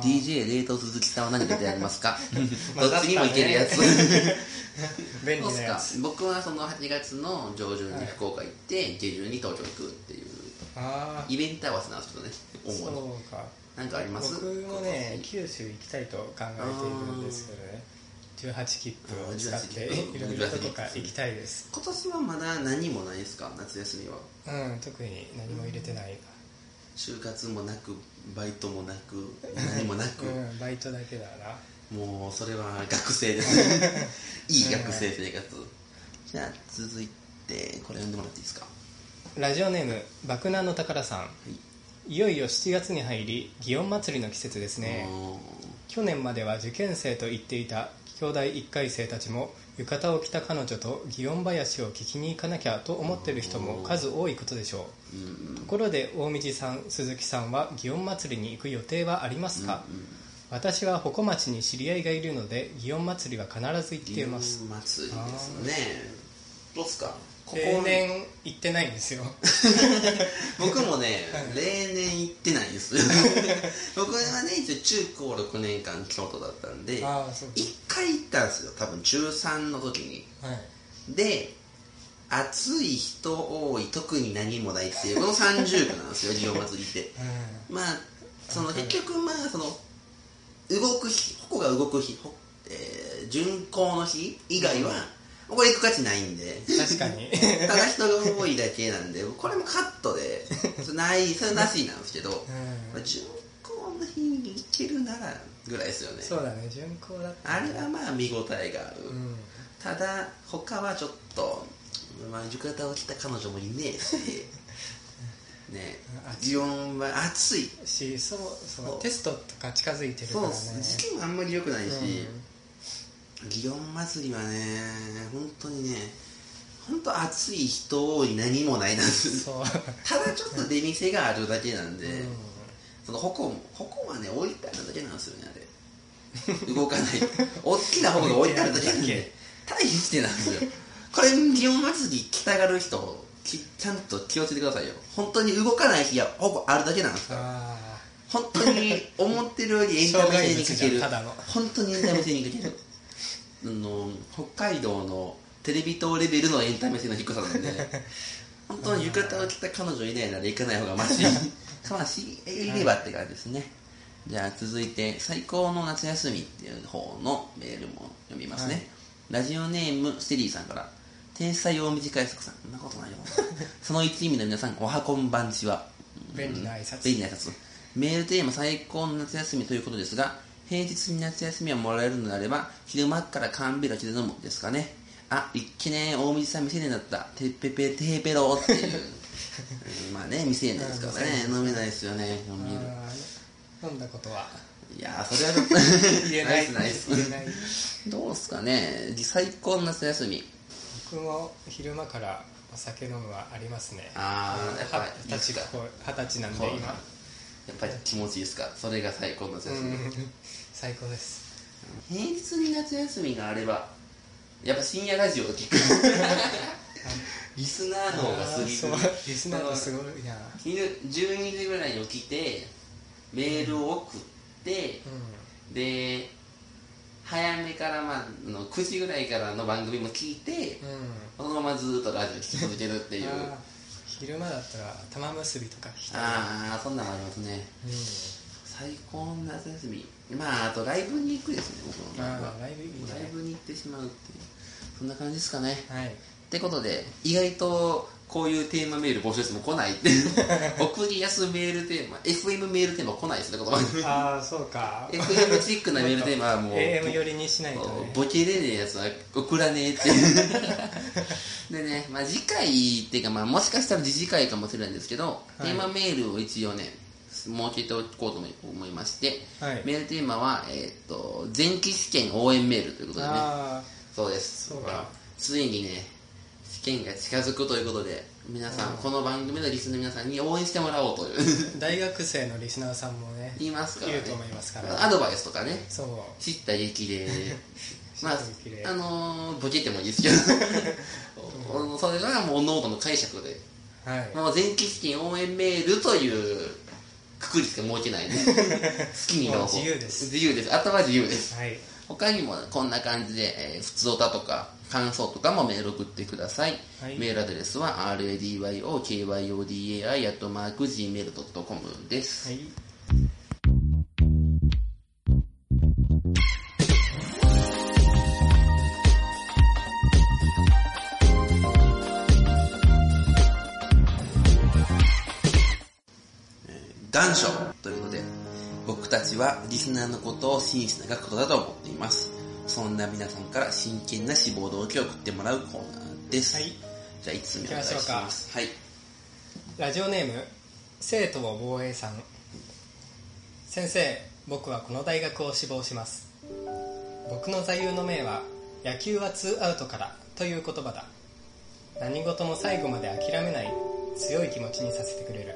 [SPEAKER 2] DJ 冷凍鈴木さんは何かでありますか？
[SPEAKER 1] まあ
[SPEAKER 2] どっちにもいけるやつ。
[SPEAKER 1] 便利なやつ。
[SPEAKER 2] 僕はその8月の上旬に福岡行って、下旬に東京行くっていう。イベント合わせなんですけどね
[SPEAKER 1] そうか。
[SPEAKER 2] なんかあります？
[SPEAKER 1] 僕もね九州行きたいと考えているんですけどね。18切符を使って
[SPEAKER 2] あー18
[SPEAKER 1] いろいろどこか行きたいです。
[SPEAKER 2] 今年はまだ何もないですか？夏休みは。
[SPEAKER 1] うん特に何も入れてない
[SPEAKER 2] 就活もなくバイトもなく 何もなく、
[SPEAKER 1] うんバイトだけだな。
[SPEAKER 2] もうそれは学生です。ね いい学生生活。じゃあ続いてこれ読んでもらっていいですか？
[SPEAKER 1] ラジオネーム爆弾の宝さん。
[SPEAKER 2] はい。
[SPEAKER 1] いよいよ7月に入り祇園祭りの季節ですね。去年までは受験生と言っていた兄弟1回生たちも浴衣を着た彼女と祇園林を聞きに行かなきゃと思ってる人も数多いことでしょう。ところで大道さん鈴木さんは祇園祭りに行く予定はありますか、私は鉾町に知り合いがいるので祇園祭りは必ず行っています。
[SPEAKER 2] 祇園祭りですね。どうすか？ここ
[SPEAKER 1] 例年行ってないんですよ。
[SPEAKER 2] 僕もね、例年行ってないんですよ。僕はね一応中高6年間京都だったんで
[SPEAKER 1] ああそう。
[SPEAKER 2] 1回行ったんですよ。多分中3の時に。
[SPEAKER 1] はい。
[SPEAKER 2] で暑い人多い特に何もないっていうこの30区なんですよ 祇園祭りって。まあその結局まあその動く日矛が動く日、ほえー巡行の日以外は、これ行く価値ないんで。
[SPEAKER 1] うん確かに。
[SPEAKER 2] ただ人が多いだけなんでこれもカットでそれないそれなしなんですけど、巡行の日に行けるならぐらいですよね。
[SPEAKER 1] そうだね巡行だった
[SPEAKER 2] あれはまあ見応えがある、
[SPEAKER 1] うん。
[SPEAKER 2] ただ他はちょっと、まあ、浴衣を着た彼女もいねえし ね。
[SPEAKER 1] 暑い。
[SPEAKER 2] 祇園は暑い。
[SPEAKER 1] しそうそう
[SPEAKER 2] そう。
[SPEAKER 1] テストとか近づいてるか
[SPEAKER 2] そう
[SPEAKER 1] らね
[SPEAKER 2] 時期もあんまり良くないし、
[SPEAKER 1] うん
[SPEAKER 2] 祇園祭りはね本当にね本当暑い人多い何もないなんです。ただちょっと出店があるだけなんで、
[SPEAKER 1] うん。
[SPEAKER 2] その矛も矛はね置いてあるだけなんですよねあれ。動かない大きな矛が置いてあるだけなんで 大してなんですよ。これ祇園祭り来たがる人きちゃんと気をつけてくださいよ。本当に動かない日は矛あるだけなんですか本当に思ってるよりエンタメ性にかける。本当にエンタメ性にかけるあの北海道のテレビ塔レベルのエンタメ性の低さなんで 本当に浴衣を着た彼女いないなら行かない方がマシ。かましいればって感じですね、じゃあ続いて最高の夏休みっていう方のメールも読みますね、
[SPEAKER 1] はい。
[SPEAKER 2] ラジオネームステリーさんから天才大短い速さん。そんなことないよ。その一意味の皆さんおはこんばんちは。
[SPEAKER 1] 便利な挨拶。
[SPEAKER 2] 便利な挨拶。メールテーマ最高の夏休みということですが平日に夏休みをもらえるのであれば昼間っから缶ビールを着て飲むですかね。あいっけね大水さん未成年だった。てっぺぺてーぺろっていう。う んまあね未成年ですからね。飲めないですよね飲み
[SPEAKER 1] 飲んだことは。
[SPEAKER 2] いやーそれはちょっと
[SPEAKER 1] 言えない。
[SPEAKER 2] ナイスナイス。
[SPEAKER 1] 言えない。
[SPEAKER 2] どうっすかね。最高の夏休み。
[SPEAKER 1] 僕も昼間からお酒飲むはありますね。
[SPEAKER 2] あーやっぱ
[SPEAKER 1] 二十歳なんで今
[SPEAKER 2] やっぱり気持ちいいですか？それが最高の夏
[SPEAKER 1] う
[SPEAKER 2] 休み、
[SPEAKER 1] ん。最高です。
[SPEAKER 2] 平日に夏休みがあればやっぱ深夜ラジオを聞く。リスナーの方がすぎる。
[SPEAKER 1] リスナーとすごいな。
[SPEAKER 2] 昼12時ぐらいに起きてメールを送って、
[SPEAKER 1] う
[SPEAKER 2] で早めから、まあ、あの9時ぐらいからの番組も聞いて
[SPEAKER 1] んうん。
[SPEAKER 2] そのままずっとラジオ聞き続けるっていう
[SPEAKER 1] 昼間だったら玉結びとかしたい
[SPEAKER 2] ああそんなのもありますね。
[SPEAKER 1] うん。
[SPEAKER 2] 最高の夏休み。まああとライブに行くですね僕の場合は。
[SPEAKER 1] あーライブいいね。
[SPEAKER 2] ライブに行ってしまうっていう。そんな感じですかね。
[SPEAKER 1] はい。
[SPEAKER 2] ってことで意外とこういうテーマメール募集しても来ないって 送りやすメールテーマ。FM メールテーマ来ないですね
[SPEAKER 1] ああそうか。
[SPEAKER 2] FM チックなメールテーマはもう
[SPEAKER 1] AM 寄りにしないとね。
[SPEAKER 2] ボケれねえやつは送らねえって でね、まあ、次回っていうか、まあ、もしかしたら次次回かもしれないんですけど、
[SPEAKER 1] はい。
[SPEAKER 2] テーマメールを一応ね設けておこうと思いまして、
[SPEAKER 1] はい。
[SPEAKER 2] メールテーマは、えーっと前期試験応援メールということでね。
[SPEAKER 1] あ
[SPEAKER 2] そうです。
[SPEAKER 1] そうか。
[SPEAKER 2] ついにね試験が近づくということで皆さん、
[SPEAKER 1] うん
[SPEAKER 2] この番組のリスナーの皆さんに応援してもらおうという。
[SPEAKER 1] あ 大学生のリスナーさんもね
[SPEAKER 2] 言いますからね。
[SPEAKER 1] いると思いますから。
[SPEAKER 2] アドバイスとかね。
[SPEAKER 1] そう。
[SPEAKER 2] 知った激励。まああのー、ボケてもいいですけど。お それはもうノートの解釈で、
[SPEAKER 1] はい。
[SPEAKER 2] まあ、前期試験応援メールというくくりしか設けないね。好きに
[SPEAKER 1] 自由です。
[SPEAKER 2] 自由です。あとは自由です。
[SPEAKER 1] はい。
[SPEAKER 2] 他にもこんな感じで、えー、普通歌とか感想とかもメール送ってください、
[SPEAKER 1] はい。
[SPEAKER 2] メールアドレスは radyokyodai.gmail.com です、
[SPEAKER 1] はい。
[SPEAKER 2] 願書ということで僕たちはリスナーのことを真摯なことだと思っていますそんな皆さんから真剣な志望動機を送ってもらうコーナーです、
[SPEAKER 1] はい。
[SPEAKER 2] じゃあ5つ目お願いします。はい。
[SPEAKER 1] ラジオネーム生徒を防衛さん。先生僕はこの大学を志望します。僕の座右の銘は野球はツーアウトからという言葉だ。何事も最後まで諦めない強い気持ちにさせてくれる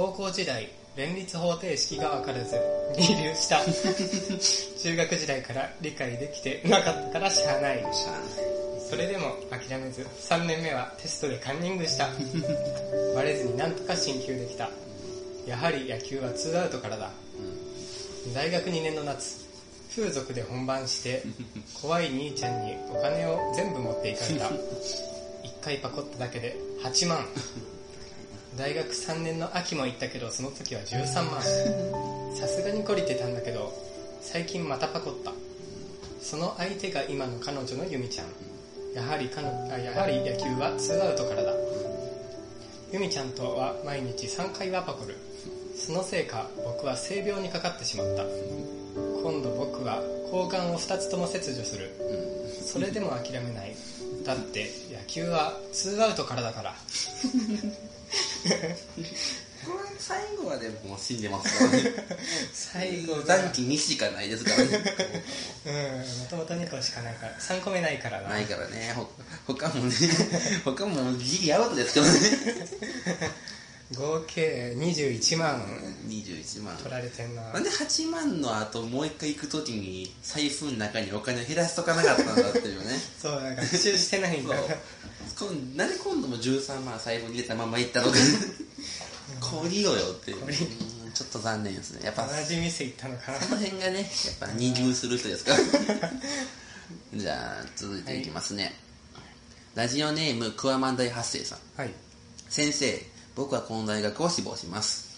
[SPEAKER 1] 高校時代連立方程式が分からず二流した。中学時代から理解できてなかったからしゃあない。それでも諦めず3年目はテストでカンニングした。バレずになんとか進級できた。やはり野球はツーアウトからだ。大学2年の夏風俗で本番して怖い兄ちゃんにお金を全部持っていかれた。1回パコっただけで8万大学3年の秋も行ったけどその時は13万。さすがに懲りてたんだけど最近またパコった。その相手が今の彼女のユミちゃん。やはり彼女あやはり野球はツーアウトからだ。ユミちゃんとは毎日3回はパコる。そのせいか僕は性病にかかってしまった。今度僕は睾丸を2つとも切除する。それでも諦めない。だって野球はツーアウトからだから
[SPEAKER 2] これ最後はでも死んでますからね。
[SPEAKER 1] 最後が
[SPEAKER 2] 残機2しかないですからね。
[SPEAKER 1] うんもともと2個しかないから3個目ないからな
[SPEAKER 2] ないからね、ほ他もね、他もギリアウトですけどね。
[SPEAKER 1] 合計21万
[SPEAKER 2] 21万。
[SPEAKER 1] 取られてんな
[SPEAKER 2] なんで8万の後もう一回行くときに財布の中にお金を減らしとかなかったんだっていうね。
[SPEAKER 1] そうなんか復習してないんだ
[SPEAKER 2] なんで今度も13万財布に入れたまま行ったの？か。こりろよってちょっと残念ですね。やっぱ
[SPEAKER 1] 同じ店行ったのかな
[SPEAKER 2] その辺がね、やっぱ二重する人ですから。じゃあ、続いていきますね。ラジオネーム、クワマン大発生さん。
[SPEAKER 1] はい
[SPEAKER 2] 先生、僕はこの大学を志望します。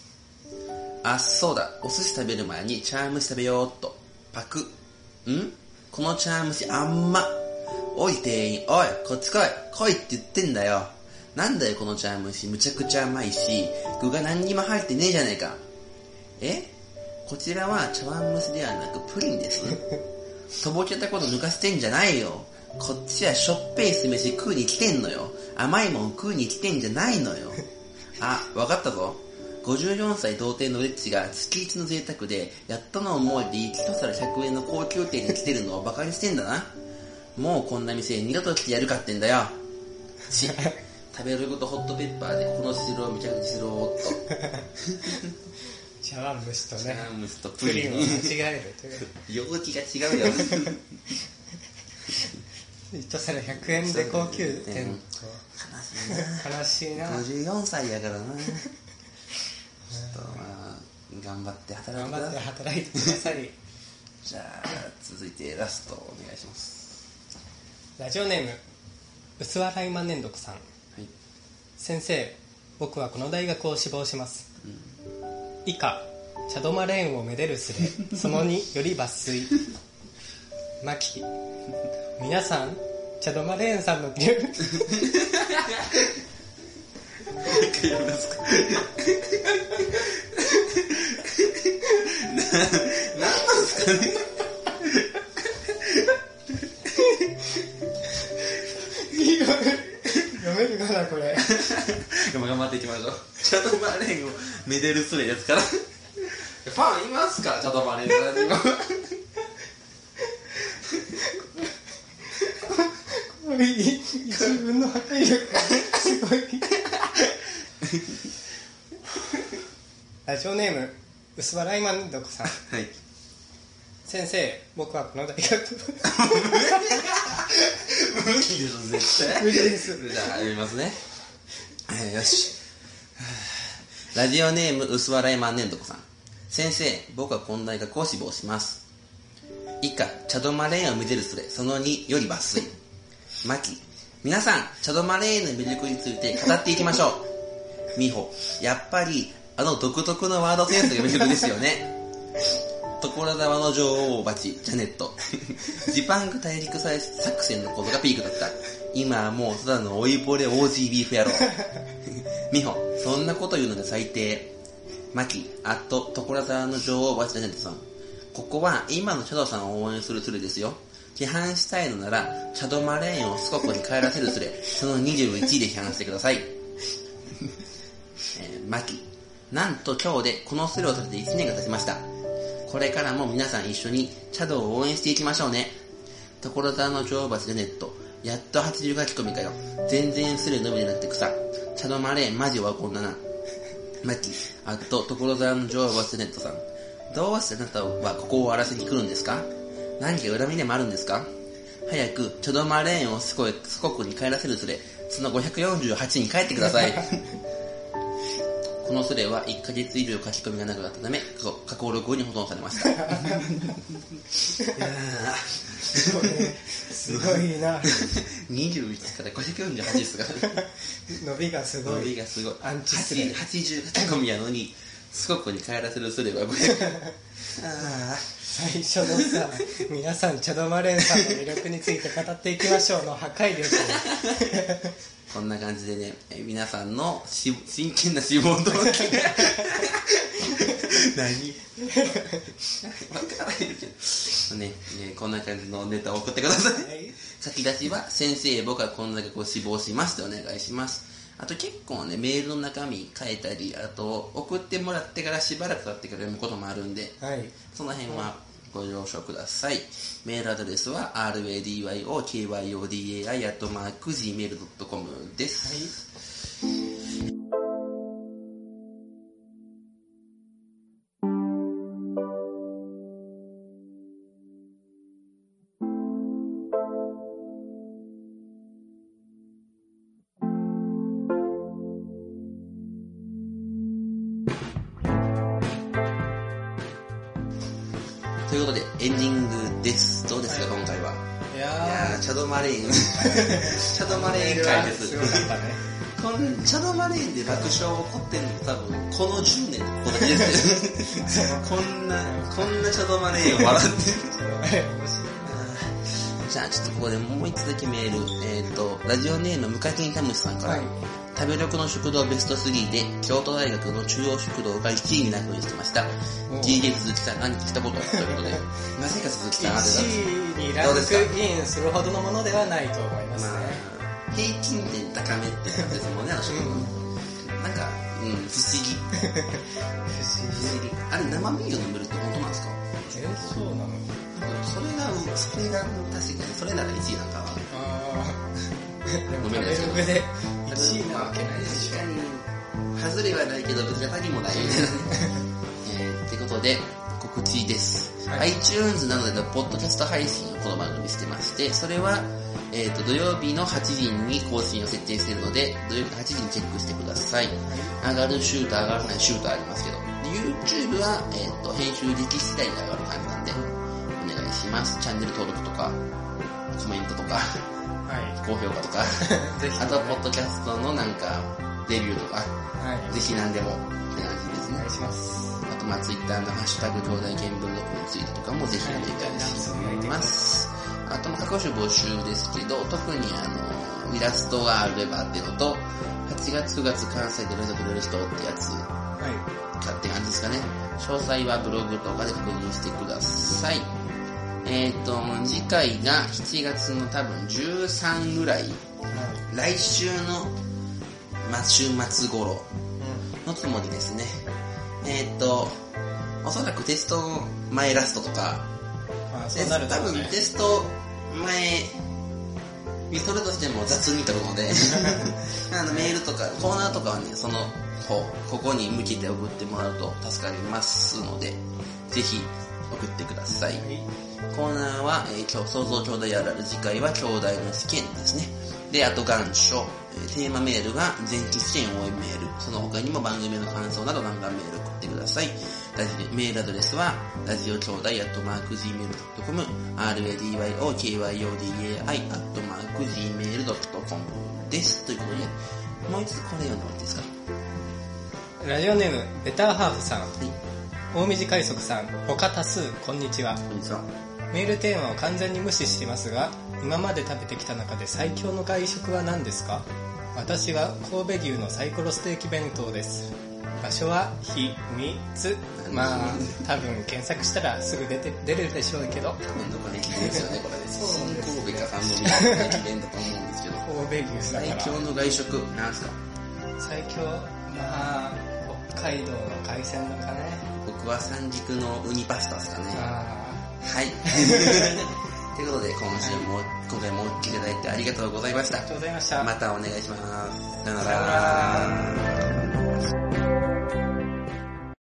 [SPEAKER 2] あ、そうだ、お寿司食べる前に茶碗蒸し食べようっと。パク。ん？この茶碗蒸しあんま。おい店員、おい、こっち来い、来いって言ってんだよ。なんだよこの茶碗蒸し、むちゃくちゃ甘いし、具が何にも入ってねえじゃねえか。え？こちらは茶碗蒸しではなくプリンです。とぼけたこと抜かしてんじゃないよ。こっちはしょっぺい酢飯食うに来てんのよ。甘いもん食うに来てんじゃないのよ。あ、わかったぞ。54歳童貞のレッチが月一の贅沢で、やっとの思いで一皿100円の高級店に来てるのをバカにしてんだな。もうこんな店二度と来てやるかってんだよ。し、食べることホットペッパーでこの汁をめちゃくちゃ汁をっと。
[SPEAKER 1] 茶碗蒸しと
[SPEAKER 2] 茶
[SPEAKER 1] ね
[SPEAKER 2] 碗蒸しと
[SPEAKER 1] プ
[SPEAKER 2] プリン。
[SPEAKER 1] を間違えるという
[SPEAKER 2] 容器が違うよ。
[SPEAKER 1] 一皿100円で高級店
[SPEAKER 2] 悲しいな。
[SPEAKER 1] と悲しいな
[SPEAKER 2] 54歳やからな。ちょっとまあ、頑張ってラ
[SPEAKER 1] ジオネーム薄笑い万年読さん。
[SPEAKER 2] はい。
[SPEAKER 1] 先生僕はこの大学を志望します、以下茶止まレーンをめでるすれ その2より抜粋。マキ。皆さん茶止まレーンさんの
[SPEAKER 2] 一回やりますか。な、なんなんですかね
[SPEAKER 1] 読めるかなこれ
[SPEAKER 2] でも頑張っていきましょう。チャドバレンをめでるスレですから。ファンいますから、チャドバレンさんにも。
[SPEAKER 1] これ一分の破壊力がすごいラジオネーム薄笑い万年読さん
[SPEAKER 2] はい。
[SPEAKER 1] 先生僕はこの大学
[SPEAKER 2] 無理です、絶対。
[SPEAKER 1] 無理です。
[SPEAKER 2] じゃあ、読みます。ね。えーよし。ラジオネーム、薄笑い万年床さん。先生、僕はこの大学を志望します。以下、チャドマレーンを見せるす。れ、その2より抜粋。マキ、皆さん、チャドマレーンの魅力について語っていきましょう。ミホ、やっぱり、あの独特のワードセンスが魅力です。よね。所沢の女王蜂、ジャネット。ジパング大陸祭作戦のことがピークだった。今はもうただの老いぼれ OG ビーフ野郎。ミホ、そんなこと言うので最低。マキ、あっと、所沢の女王蜂、ジャネットさん。ここは今のシャドウさんを応援するスレですよ。批判したいのなら、シャドウマレーンをスココに帰らせるスレ、その21位で批判してください。えーマキ、なんと今日でこのスレをされて1年が経ちました。これからも皆さん一緒に茶道を応援していきましょうね。所沢の女王蜂でネット。やっと80書き込みかよ。全然すれのみになってくさ。茶道マレーンマジはこんなな。マキ、あと、所沢の女王蜂でネットさん。どうしてあなたはここを終わらせに来るんですか？何か恨みでもあるんですか？早く、チョドマレーンをすこすこくに帰らせるすれ、その548に帰ってください。このスレは1ヶ月以上書き込みがなくなったため、加工録音に保存されました。いや
[SPEAKER 1] すごいな。
[SPEAKER 2] 21から548ですが、
[SPEAKER 1] 伸びがすごい。
[SPEAKER 2] 伸びがすごい。
[SPEAKER 1] アンチスレ。
[SPEAKER 2] 80書き込みやのに、すこくに帰らせるスレは500。あ
[SPEAKER 1] 最初のさ、皆さん、チョドマレンさんの魅力について語っていきましょうの破壊力。
[SPEAKER 2] こんな感じでね、えー皆さんのし真剣な志望動機が 何？わからへんけど。ね、ねこんな感じのネタを送ってください。書き出しは、先生、僕はこんな学校を志望しますとお願いします。あと結構ね、メールの中身変えたり、あと送ってもらってからしばらく経ってから読むこともあるんで、
[SPEAKER 1] はい。
[SPEAKER 2] その辺はご了承ください。メールアドレスは radyokyodai.gmail.com です。ということで、エンディングです。どうですか、今回は？
[SPEAKER 1] い
[SPEAKER 2] いや
[SPEAKER 1] や
[SPEAKER 2] ー、チャドマレーン。チャドマレーン会です。チャドマレーンで爆笑起こってるの多分、この10年ここだけですよ。こんな、こんなチャドマレーンを笑ってる。じゃあちょっとここでもう一つだけメール。えっ、と、ラジオネーム無課金タムシさんから、
[SPEAKER 1] はい
[SPEAKER 2] 食べ力の食堂ベスト3で、京都大学の中央食堂が1位になるようにしてました。
[SPEAKER 1] お
[SPEAKER 2] DJ 鈴木さんが来たことということで、なぜか鈴木さんが出た。
[SPEAKER 1] 1位にランクインするほどのものではないと思いますね。
[SPEAKER 2] まあ、平均点高めって感じですもんね、あの食堂。なんか、うん、不思議。
[SPEAKER 1] 不思
[SPEAKER 2] 議。あれ、生ビール飲めるって本当なんですか？
[SPEAKER 1] 議。え、そうなの
[SPEAKER 2] それが、それが、確かに、それなら1位なんかは。
[SPEAKER 1] あーでも食べ
[SPEAKER 2] 飲めないですよ
[SPEAKER 1] ログで1位なわけないでしょ。
[SPEAKER 2] 確かに、外れはないけど、別に当たりもないみたいな。えー、ってことで、告知です。
[SPEAKER 1] はい
[SPEAKER 2] iTunes などでのポッドキャスト配信をこの番組してまして、それは、えっ、と、土曜日の8時に更新を設定しているので、土曜日の8時にチェックしてください。上がるシュート、上がらないシュートありますけど、で YouTube は、えっ、と、編集でき次第で上がる感じなんで、お願いします。チャンネル登録とか、コメントとか、
[SPEAKER 1] は
[SPEAKER 2] 高評価とか、
[SPEAKER 1] い。ぜひ、
[SPEAKER 2] あと、ポッドキャストのなんか、レビューとか、
[SPEAKER 1] はい。
[SPEAKER 2] ぜひ何でもって感じですね
[SPEAKER 1] お願い。します。
[SPEAKER 2] あと、まあ、ツイッターのハッシュタグ、兄弟見聞録についてとかもぜひお願いします。あと、まあ、各種募集ですけど、特にあの、イラストがあればっていうのと、8月9月関西で連続れる人ってやつ
[SPEAKER 1] は
[SPEAKER 2] かって感じですかね。詳細はブログとかで確認してください。えっ、と、次回が7月の多分13ぐらい、
[SPEAKER 1] い。はい。
[SPEAKER 2] 来週の、まあ、週末頃
[SPEAKER 1] う
[SPEAKER 2] のつもりですね。えーっと、おそらくテスト前ラストとか、
[SPEAKER 1] ん。まあ、そうなる
[SPEAKER 2] 多分
[SPEAKER 1] とね。
[SPEAKER 2] テスト前、それとしても雑にとるので、あのメールとかコーナーとかはね、その方、ここに向けて送ってもらうと助かりますので、ぜひ送ってください。コーナーは、えー今日、創造兄弟あるある次回は兄弟の試験ですね。で、あと願書、えーテーマメールが前期試験応援メール、その他にも番組の感想などガンガンメール送ってください。ラジメールアドレスは、ラジオ兄弟アットマーク Gmail.com、radyokyodai アットマーク Gmail.com です。ということで、もう一つこれ読んでもらっていいですか？
[SPEAKER 1] ラジオネーム、ベターハーフさん、
[SPEAKER 2] はい。
[SPEAKER 1] 大水海賊さん、他多数、こんにちは。
[SPEAKER 2] こんにちは。
[SPEAKER 1] メールテーマを完全に無視していますが、今まで食べてきた中で最強の外食は何ですか？私は神戸牛のサイコロステーキ弁当です。場所は秘密。まあ、多分検索したらすぐ出て出るでしょうけど、
[SPEAKER 2] 多分どこで駅弁 ですよね、これで。
[SPEAKER 1] そう
[SPEAKER 2] 新神戸か三宮の駅弁だと思うんですけど。
[SPEAKER 1] 神戸牛だ
[SPEAKER 2] 最
[SPEAKER 1] から。
[SPEAKER 2] 強の外食、なんすか？
[SPEAKER 1] 最強、まあ、北海道の海鮮だかね。
[SPEAKER 2] 僕は三軸のウニパスタですかね。
[SPEAKER 1] あ
[SPEAKER 2] はい。ということで、今週も、今回もお聞きいただいてありがとうございました
[SPEAKER 1] ありが。とうございました。
[SPEAKER 2] またお願いします。さよなら。